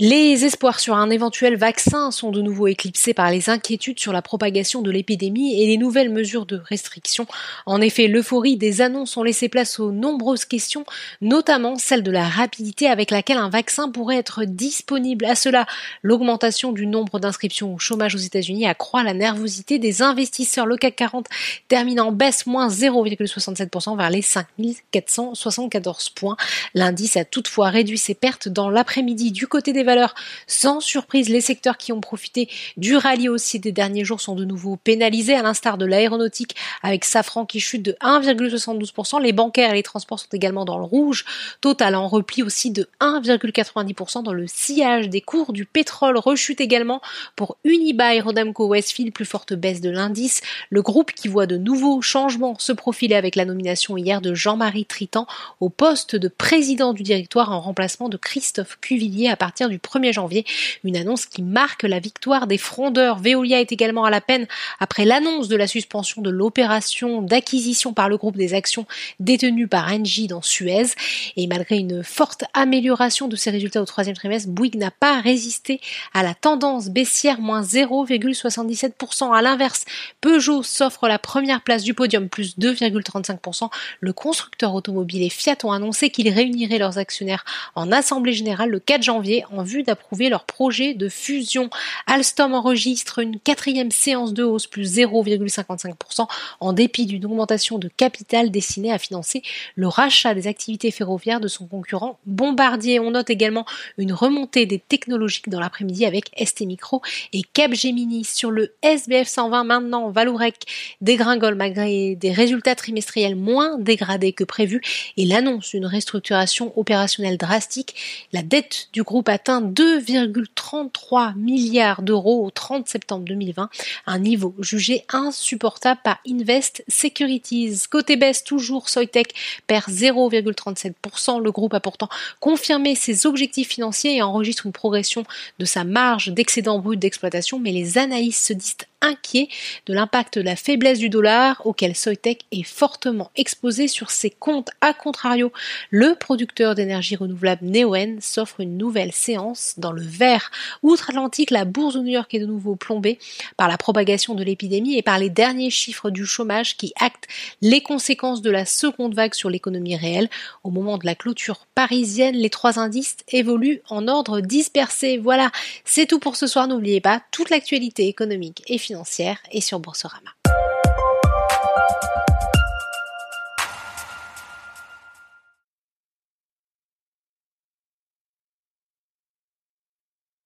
Les espoirs sur un éventuel vaccin sont de nouveau éclipsés par les inquiétudes sur la propagation de l'épidémie et les nouvelles mesures de restriction. En effet, l'euphorie des annonces ont laissé place aux nombreuses questions, notamment celle de la rapidité avec laquelle un vaccin pourrait être disponible. À cela, l'augmentation du nombre d'inscriptions au chômage aux États-Unis accroît la nervosité des investisseurs. Le CAC 40 termine en baisse moins 0,67% vers les 5474 points. L'indice a toutefois réduit ses pertes dans l'après-midi du côté des valeurs. Sans surprise, les secteurs qui ont profité du rallye aussi des derniers jours sont de nouveau pénalisés, à l'instar de l'aéronautique avec Safran qui chute de 1,72%. Les bancaires et les transports sont également dans le rouge. Total en repli aussi de 1,90% dans le sillage des cours du pétrole. Rechute également pour Unibail, Rodamco, Westfield, plus forte baisse de l'indice. Le groupe qui voit de nouveaux changements se profiler avec la nomination hier de Jean-Marie Tritan au poste de président du directoire en remplacement de Christophe Cuvillier à partir du 1er janvier. Une annonce qui marque la victoire des frondeurs. Veolia est également à la peine après l'annonce de la suspension de l'opération d'acquisition par le groupe des actions détenues par Engie dans Suez. Et malgré une forte amélioration de ses résultats au troisième trimestre, Bouygues n'a pas résisté à la tendance baissière, moins 0,77%. À l'inverse, Peugeot s'offre la première place du podium, plus 2,35%. Le constructeur automobile et Fiat ont annoncé qu'ils réuniraient leurs actionnaires en assemblée générale le 4 janvier en vue d'approuver leur projet de fusion. Alstom enregistre une quatrième séance de hausse plus 0,55% en dépit d'une augmentation de capital destinée à financer le rachat des activités ferroviaires de son concurrent Bombardier. On note également une remontée des technologiques dans l'après-midi avec ST Micro et Capgemini sur le SBF 120 maintenant Valourec dégringole malgré des résultats trimestriels moins dégradés que prévu et l'annonce d'une restructuration opérationnelle drastique. La dette du groupe atteint 2,33 milliards d'euros au 30 septembre 2020, un niveau jugé insupportable par Invest Securities. Côté baisse, toujours Soitec perd 0,37%. Le groupe a pourtant confirmé ses objectifs financiers et enregistre une progression de sa marge d'excédent brut d'exploitation, mais les analystes se disent inquiets de l'impact de la faiblesse du dollar auquel Soitec est fortement exposé sur ses comptes. A contrario, le producteur d'énergie renouvelable Neoen s'offre une nouvelle séance dans le vert. Outre-Atlantique, la bourse de New York est de nouveau plombée par la propagation de l'épidémie et par les derniers chiffres du chômage qui actent les conséquences de la seconde vague sur l'économie réelle. Au moment de la clôture parisienne, les trois indices évoluent en ordre dispersé. Voilà, c'est tout pour ce soir. N'oubliez pas, toute l'actualité économique et financière est sur Boursorama.